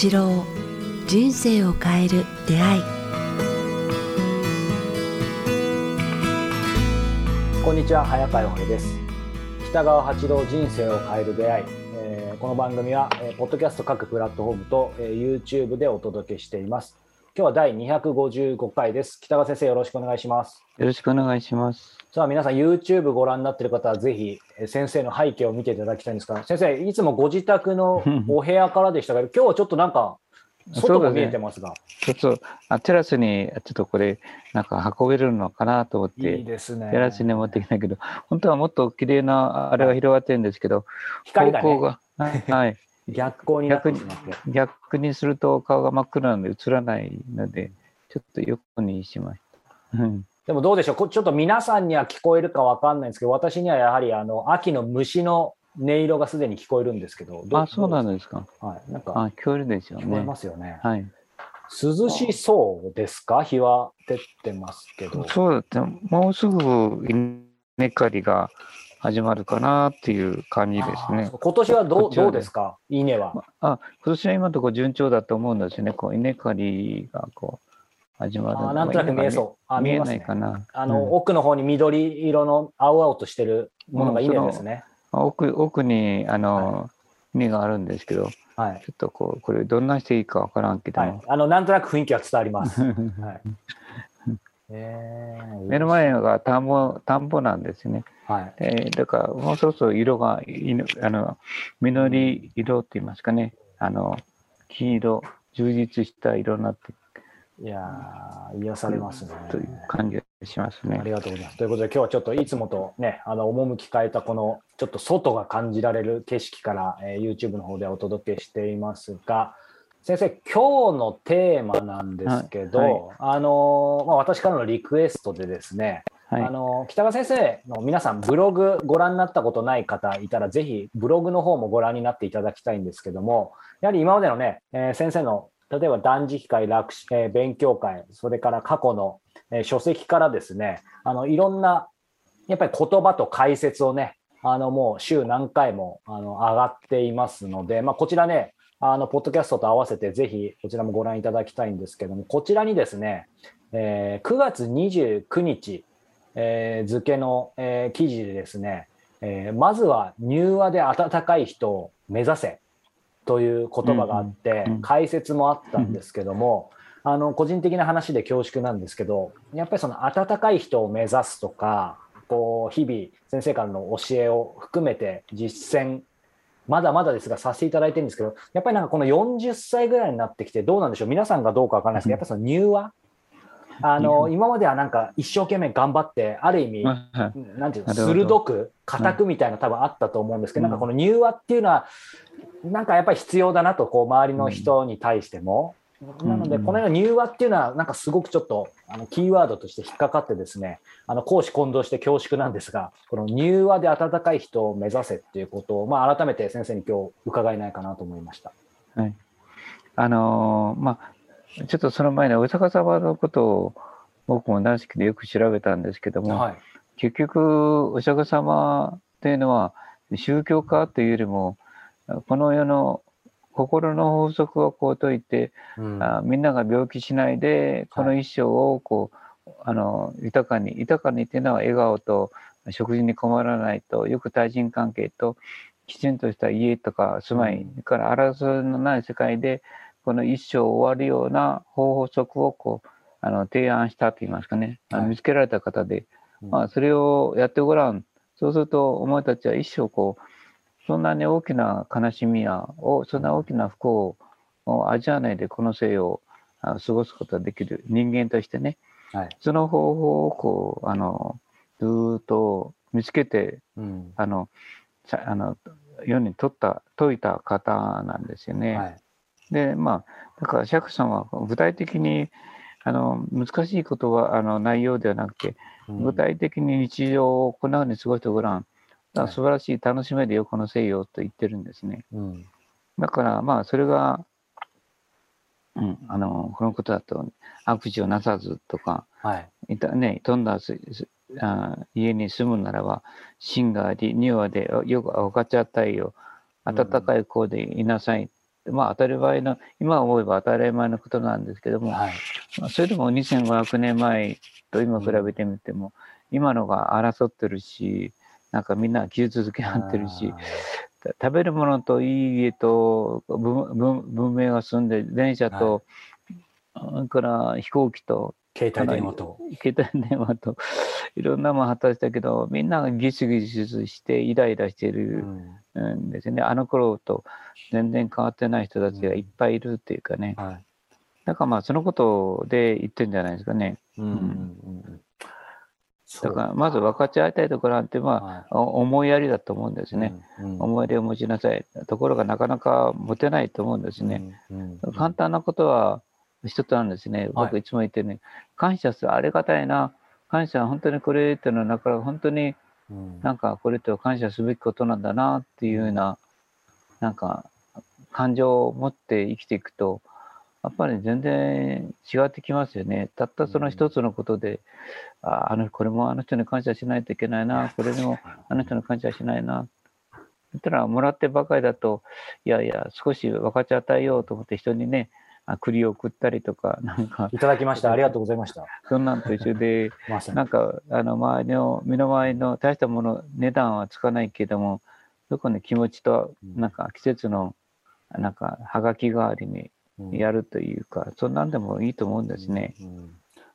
八郎人生を変える出会い。こんにちは早川洋平です。北川八郎人生を変える出会い、えーこの番組は、えーポッドキャスト各プラットフォームと、えー YouTube でお届けしています。今日は第255回です。北川先生よろしくお願いします。よろしくお願いします。さあ皆さん YouTube ご覧になっている方はぜひえー先生の背景を見ていただきたいんですが先生いつもご自宅の お部屋からでしたけど今日はちょっとなんか外も見えてますが、ちょっとあテラスにちょっとこれなんか運べるのかなと思っいいて、ですね。テラスに持ってきたけど、本当はもっと綺麗なあれが広がってるんですけど、光がね。が、はいはい、逆光になってしまって逆にすると顔が真っ暗なので映らないので、ちょっと横にしました。うんでもどうでしょう？こちょっと皆さんには聞こえるかわかんないんですけど私にはやはりあの秋の虫の音色がすでに聞こえるんですけどどあ、そうなんでですか？はい、なんかあ、聞こえるでしょうね聞こえま。すよねはい。涼しそうですか？日は照ってますけどそうだって、もうすぐ稲刈りが始まるかなっていう感じですね。今年はどうどうですか？稲は。あ、今年は今のところ順調だと思うんですよね。こう稲刈りがこう始まるあーなんとなく見えそう。あ見えないかな。あの、うん。奥の方に緑色の青々としてるものが稲ですね、あ奥奥にあの、稲があるんですけど、ちょはい、っとこうこれどんなしていいかわからんけどはい。も、、あのなんとなく雰囲気は伝わります、はい。えー目の前が田んぼ田んぼなんですね。はいえーだからもうそろそろ色がいのあの緑色って言いますかね。あの黄色充実した色になっていやー癒されますね、という感じがしますねあ。りがとうございます。ということで、今日はちょっといつもとね、あの趣変えたこのちょっと外が感じられる景色から、えー YouTube の方でお届けしていますが、先生、今日のテーマなんですけど、はいはい。あのーまあ、私からのリクエストでですね、はい。あのー北川先生の皆さん、ブログご覧になったことない方いたら、ぜひブログの方もご覧になっていただきたいんですけども、やはり今までのね、えー先生の例えば断食会、楽しえー勉強会、それから過去の、えー書籍からですね、あのいろんなやっぱり言葉と解説をね、あのもう週何回もあの上がっていますので、まあ、こちらね、あのポッドキャストと合わせてぜひこちらもご覧いただきたいんですけども、こちらにですね、えー9月29日、えー付の、えー記事でですね、えーまずは柔和で温かい人を目指せという言葉があって、解説もあったんですけども、あの個人的な話で恐縮なんですけど、やっぱりその温かい人を目指すとか、こう日々先生からの教えを含めて実践、まだまだですがさせていただいてるんですけど、やっぱりなんかこの40歳ぐらいになってきて、どうなんでしょう、皆さんがどうかわからないですけど、やっぱりその柔和、あのうん今まではなんか一生懸命頑張って、ある意味、はいなんていうの鋭く硬くみたいな多分あったと思うんですけど、うんなんかこの柔和っていうのはなんかやっぱり必要だなとこう周りの人に対しても、なのでうんこのような柔和っていうのはなんかすごくちょっとあのキーワードとして引っかかってですねあの講師混同して恐縮なんですがこの柔和で温かい人を目指せっていうことを、まあ、改めて先生に今日伺えないかなと思いました。はい。あのーまあ、ちょっとその前にお釈迦様のことを僕も大好きでよく調べたんですけども、はい、結局お釈迦様っていうのは宗教家というよりもこの世の心の法則をこう解いて、うん。あみんなが病気しないでこの一生をこう、あの豊かに豊かにっていうのは笑顔と食事に困らないとよく対人関係ときちんとした家とか住まい、から争いのない世界でこの一生を終わるような法則をこうあの提案したといいますかね、はい。見つけられた方で、うん。まあ、それをやってごらん。そうするとお前たちは一生こうそんなに大きな悲しみやをそんな大きな不幸を味わわないでこの生をあ過ごすことができる。人間としてね。はい。その方法をこうあのずーっと見つけてうん。あのさあの世にとった説いた方なんですよね。はい。でまあだから釈迦さんは具体的にあの難しいことはあの内容ではなくてうん。具体的に日常をこんなふうに過ごしてごらん。だからはい素晴らしい楽しめるよこの西洋と言ってるんですね。うん。だからまあそれが、うん、あのこのことだと悪事をなさずとかはい。いたね飛んだすすあ家に住むならば芯があり庭でよく分かっちゃったいよ。暖かい子でいなさい、まあ当たり前の、今思えば当たり前のことなんですけども、はい。まあそれでも2500年前と今比べてみても、今のが争ってるし、なんかみんな傷つけ合ってるし、た食べるものといい家と文明が進んで、電車と、それから飛行機と、携帯電話と。携帯電話と、いろんなもの果たしたけど、みんながギスギスしてイライラしているんですね。あの頃と全然変わってない人たちがいっぱいいるっていうかね。はい。だからまあそのことで言ってんじゃないですかね。うんうんうんだからまず分かち合いたいところなんて、まあ、お思いやりだと思うんですね。。思いやりを持ちなさい。ところがなかなか持てないと思うんですね。簡単なことは一つなんですね。はい僕いつも言ってるね、感謝する、ありがたいな。感謝、本当にこれっていうのは、だから本当になんかこれって感謝すべきことなんだなっていうような、なんか感情を持って生きていくと、やっぱり全然違ってきますよね。たったその一つのことで、ああのこれもあの人に感謝しないといけないな、これでもあの人に感謝しないな。たらもらってばかりだと、いやいや、少し分かち与えようと思って人にね、あ栗を送ったりとか、なんか、いただきました。ありがとうございました。そんなんと一緒で、なんか、あの、周りの、身の回りの大したもの、値段はつかないけども、そこに気持ちと、なんか季節の、なんか、はがき代わりにやるというか、そんなんでもいいと思うんですね。うん。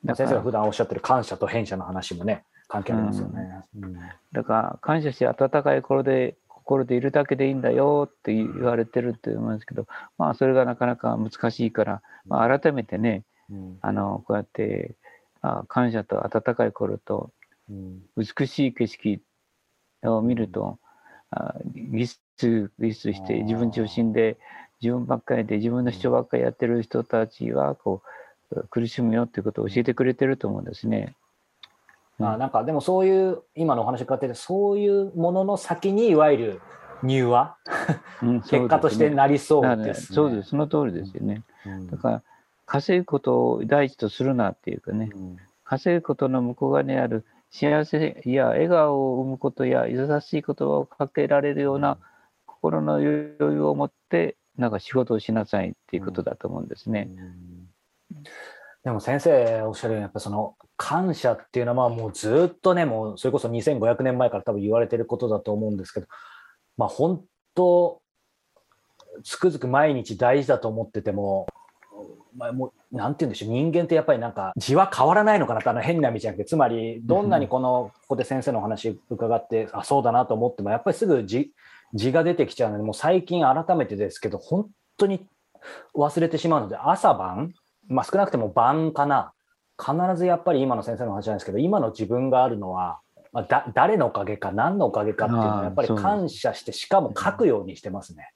だから。先生が普段おっしゃってる感謝と変謝の話もね、関係ありますよね。うん。だから、感謝して温かい心で、心でいるだけでいいんだよって言われてるって思うんですけど、まあ、それがなかなか難しいから、まあ、改めてね、うん。あの、こうやって、あ感謝と温かい心と、うん。美しい景色を見ると、あギスギスして自分中心で自分ばっかりで自分の主張ばっかりやってる人たちはこう苦しむよっていうことを教えてくれてると思うんですね。まあなんかでもそういう今のお話伺っててそういうものの先にいわゆる入和うん 結果としてなりそうですね。そうです、その通りですよね。うん。だから稼ぐことを第一とするなっていうかね、うん。稼ぐことの向こう側にある幸せや笑顔を生むことや優しい言葉をかけられるような心の余裕を持ってなんか仕事をしなさいっていうことだと思うんですね。でも先生おっしゃるようにやっぱその感謝っていうのはまあもうずっとねもうそれこそ2500年前から多分言われてることだと思うんですけどまあ本当つくづく毎日大事だと思ってても、まあ、もうなんて言うんでしょう人間ってやっぱりなんか字は変わらないのかなってあの変な意味じゃなくてつまりどんなにこのここで先生のお話伺ってあそうだなと思ってもやっぱりすぐ字字が出てきちゃうのでもう最近改めてですけど本当に忘れてしまうので朝晩まあ、少なくても晩かな。必ずやっぱり今の先生の話なんですけど今の自分があるのは、まあ、だ誰のおかげか何のおかげかっていうのはやっぱり感謝してしかも書くようにしてますね。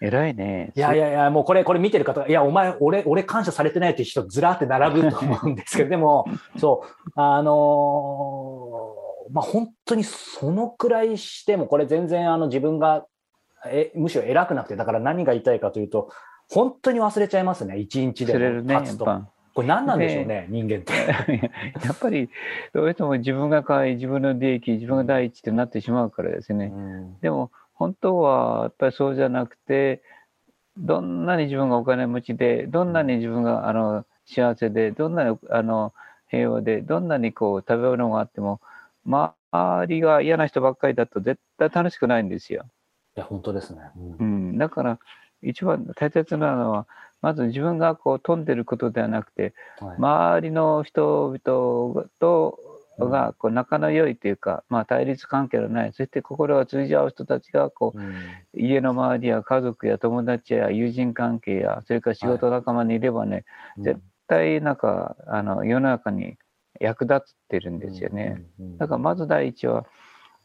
偉いね。いやいやいやもうこれこれ見てる方がいやお前俺俺感謝されてないって人ずらって並ぶと思うんですけどでもそう。あのーまあ本当にそのくらいしてもこれ全然あの自分がえむしろ偉くなくてだから何が言いたいかというと本当に忘れちゃいますね一日で経つと。これ何なんでしょうね、人間って。やっぱりどうしても自分が可愛い自分の利益自分が第一ってなってしまうからですね。でも本当はやっぱりそうじゃなくてどんなに自分がお金持ちでどんなに自分があの幸せでどんなにあの平和でどんなにこう食べ物があっても周りが嫌な人ばっかりだと絶対楽しくないんですよ。いや、本当ですね。うん、だから一番大切なのはまず自分がこう飛んでることではなくてはい。周りの人々とがこう仲の良いというか、まあ、対立関係のないそして心が通じ合う人たちがこううん。家の周りや家族や友達や友人関係やそれから仕事仲間にいればね、絶対なんかあの世の中に役立ってるんですよね。。だからまず第一は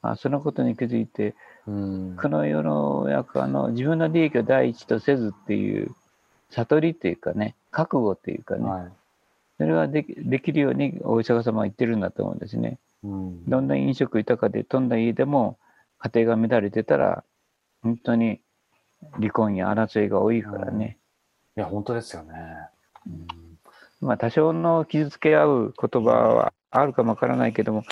あそのことに気づいてうんこの世の中の自分の利益を第一とせずっていう悟りっていうかね覚悟っていうかね、はいそれができできるようにお医者様は言ってるんだと思うんですね。うんどんな飲食豊かでどんな家でも家庭が乱れてたら本当に離婚や争いが多いからね、いや、本当ですよね。まあ多少の傷つけ合う言葉はあるかもわからないけども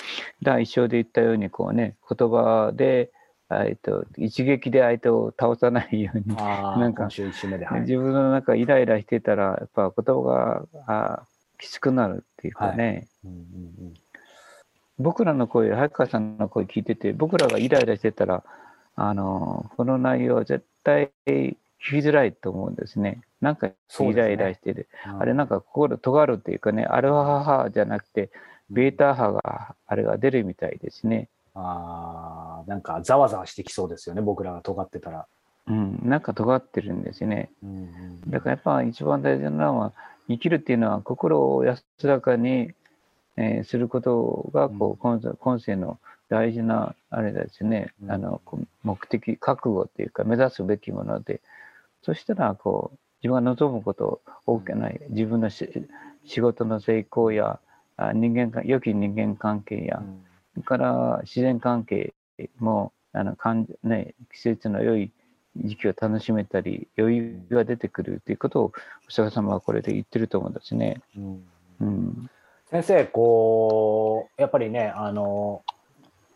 第一章で言ったようにこうね言葉でえっと、一撃で相手を倒さないように、なんか今週1週目で。はい。自分の中イライラしてたら、やっぱ言葉があきつくなるっていうかね、うんうん僕らの声、早川さんの声聞いてて、僕らがイライラしてたら、あの、この内容は絶対聞きづらいと思うんですね。なんかイライラしてる。うんあれなんか心尖るっていうかね、アルファ波じゃなくて、ベータ波が、あれが出るみたいですね。ああ、なんかざわざわしてきそうですよね、僕らが尖ってたら。うん、なんか尖ってるんですね。うんうんだからやっぱ一番大事なのは、生きるっていうのは心を安らかに、えーすることがこう、今世今世の大事なあれですね、うんあの目的覚悟っていうか目指すべきものでそしたらこう自分が望むこと大きな自分のし仕事の成功やあ人間関良き人間関係や、うん。それから自然関係もあのかん、ね、季節の良い時期を楽しめたり余裕が出てくるということをお釈迦様はこれで言ってると思うんですね。うん。うん。先生、こう、やっぱりね、あの、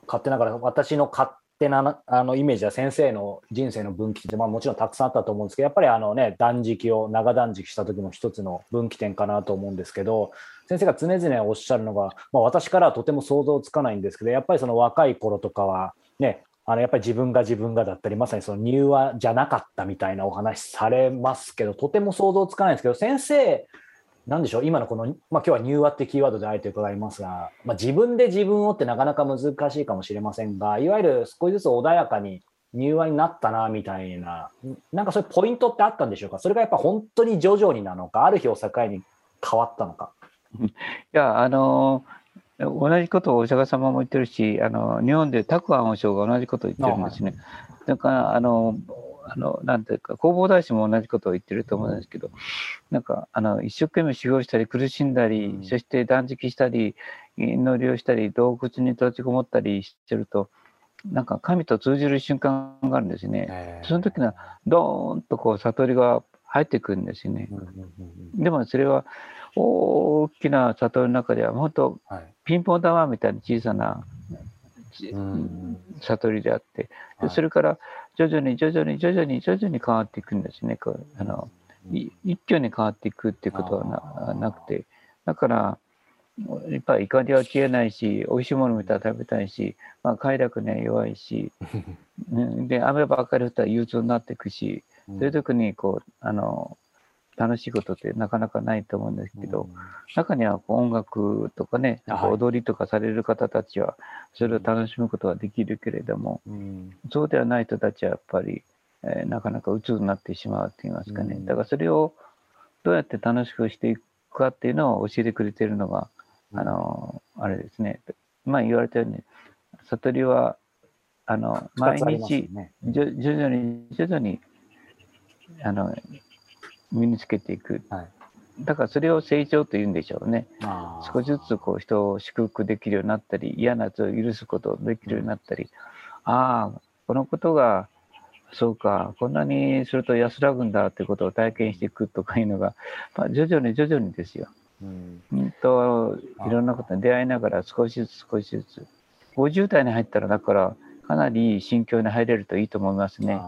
勝手ながら、私の勝手なあのイメージは先生の人生の分岐点って、まあ、もちろんたくさんあったと思うんですけど、やっぱりあのね、断食を長断食した時の一つの分岐点かなと思うんですけど、先生が常々おっしゃるのが、まあ、私からはとても想像つかないんですけど、やっぱりその若い頃とかは、ね、あのやっぱり自分が自分がだったり、まさにその入話じゃなかったみたいなお話されますけど、とても想像つかないんですけど、先生、なんでしょう、今のこの、まあ今日は入話ってキーワードであえて伺いますが、まあ、自分で自分をってなかなか難しいかもしれませんが、いわゆる少しずつ穏やかに入話になったなみたいな、なんかそういうポイントってあったんでしょうか、それがやっぱ本当に徐々になのか、ある日を境に変わったのか。いやあの同じことをお釈迦様も言ってるしあの日本で拓庵和尚が同じことを言ってるんですね。だからあのあのなんていうか弘法大師も同じことを言ってると思うんですけど、なんかあの一生懸命修行したり苦しんだり、うん。そして断食したり祈りをしたり洞窟に閉じこもったりしてるとなんか神と通じる瞬間があるんですね。その時のドーンとこう悟りが入ってくるんですよね。でもそれは大きな悟りの中では本当はい。ピンポン玉みたいな小さなうん。悟りであって、それから徐々に徐々に徐々に徐々に変わっていくんですね。こうあのい一挙に変わっていくっていうことはななくて、だからやっぱり怒りは消えないし、美味しいもの見たら食べたいし、まあ、快楽には弱いし、うん。で雨ばっかり降ったら憂鬱になっていくし、そういう時にこうあの楽しいことってなかなかないと思うんですけど、中にはこう音楽とかね、なんかはい踊りとかされる方たちは、それを楽しむことはできるけれども、うん。そうではない人たちはやっぱり、えーなかなか鬱になってしまうと言いますかね。うん。だからそれをどうやって楽しくしていくかっていうのを教えてくれてるのが、あの、あれですね。まあ言われたように、悟りは、あの、毎日、ね徐々に徐々にあの身につけていく、はい。だからそれを成長というんでしょうね。少しずつこう人を祝福できるようになったり嫌なやつを許すことできるようになったり、ああこのことがそうかこんなにすると安らぐんだってことを体験していくとかいうのが、まあ、徐々に徐々にですよ。うん。うんといろんなことに出会いながら少しずつ少しずつ。50代に入ったらだからかなり心境に入れるといいと思いますね。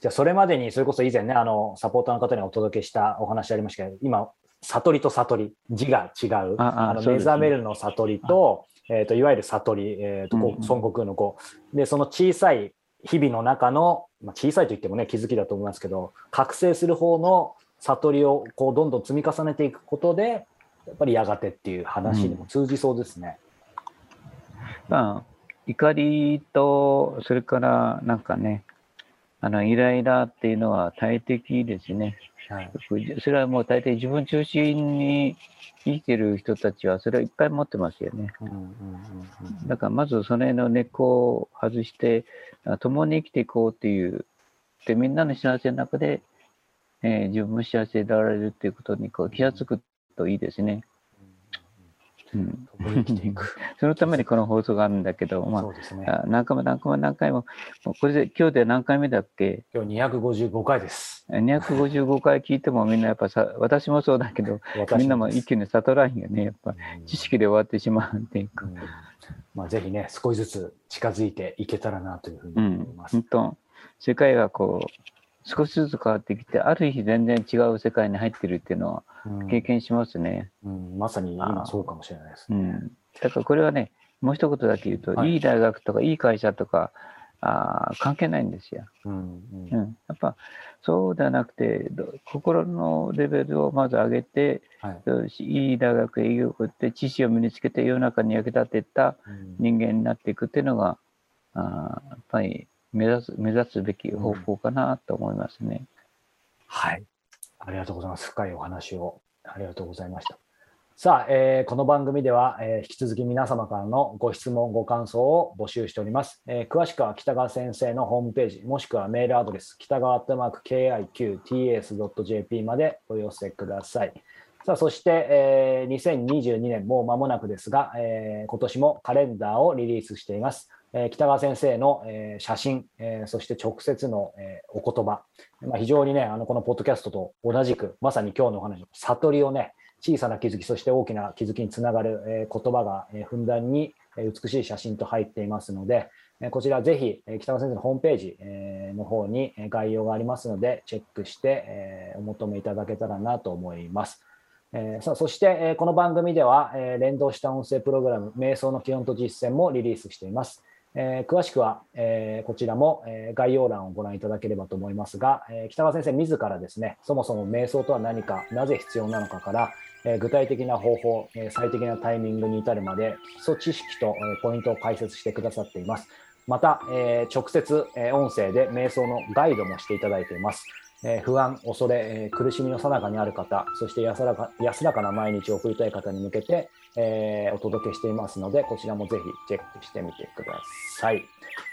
じゃあそれまでにそれこそ以前ねあのサポーターの方にお届けしたお話ありましたけど今悟りと悟り字が違うああのね。覚めるの悟りと,、えー、といわゆる悟り、えーとこうんうん。う孫悟空の子でその小さい日々の中の、まあ、小さいといってもね気づきだと思いますけど覚醒する方の悟りをこうどんどん積み重ねていくことでやっぱりやがてっていう話にも通じそうですね。まあ、怒りと、それからなんかね、あの、イライラっていうのは大敵ですね。はいそれはもう大抵自分中心に生きてる人たちはそれをいっぱい持ってますよね。うんうんうんうんだからまずその辺の根っこを外して、あ共に生きていこうっていう、で、みんなの幸せの中で、えー自分も幸せであられるっていうことにこう気がつくといいですね。うん、共に生きていく。そのためにこの放送があるんだけど、まそうですね。あ、あ何回も何回も何回も、もうこれで今日で何回目だっけ？今日255回です。255回聞いてもみんなやっぱさ私もそうだけど私みんなも一気に悟らんよねやっぱうん知識で終わってしまうっていうんまあ、ぜひね、少しずつ近づいていけたらなというふうにうん思います。本当世界がこう少しずつ変わってきてある日全然違う世界に入ってるっていうのはうん。経験しますね、うん。まさに今そうかもしれないですね。うん、だからこれはねもう一言だけ言うと、はい。い、い大学とかいい会社とかあー関係ないんですよ、うんうん。うん、やっぱそうではなくてど心のレベルをまず上げてはい。いい大学へ行って知識を身につけて世の中に役立てたうん。人間になっていくっていうのがあーやっぱり目指す目指すべき方向かなと思いますね。はい。ありがとうございます。深いお話をありがとうございました。さあ、えーこの番組では、えー引き続き皆様からのご質問、ご感想を募集しております。えー詳しくは北川先生のホームページ、もしくはメールアドレス、北川アットマーク KIQTS.jp までお寄せください。さあ、そして、えー2022年、もう間もなくですが、えー今年もカレンダーをリリースしています。え北川先生の、え写真、えそして直接の、えお言葉、まあ、非常にね、あのこのポッドキャストと同じく、まさに今日のお話、悟りをね、小さな気づき、そして大きな気づきにつながる、え言葉が、えふんだんに、えー美しい写真と入っていますので、えーこちらぜひ、えー北川先生のホームページ、えーの方にえー概要がありますので、チェックして、えーお求めいただけたらなと思います。えーさあそして、えーこの番組では、えー連動した音声プログラム、瞑想の基本と実践もリリースしています。えー詳しくは、えーこちらも、えー概要欄をご覧いただければと思いますが、え北川先生自らですね、そもそも瞑想とは何か、なぜ必要なのかから、え具体的な方法、え最適なタイミングに至るまで、基礎知識と、えポイントを解説してくださっています。また、えー直接、え音声で瞑想のガイドもしていただいています。えー不安、恐れ、えー苦しみの最中にある方、そして安らか安らかな毎日を送りたい方に向けて、えーお届けしていますので、こちらもぜひチェックしてみてください。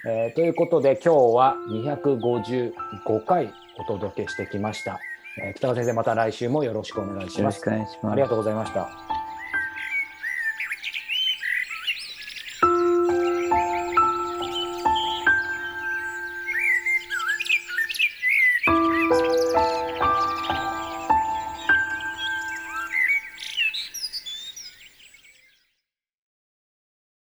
えーということで、今日は255回お届けしてきました。えー北川先生、また来週もよろしくお願いしよろします。くお願いします。ありがとうございました。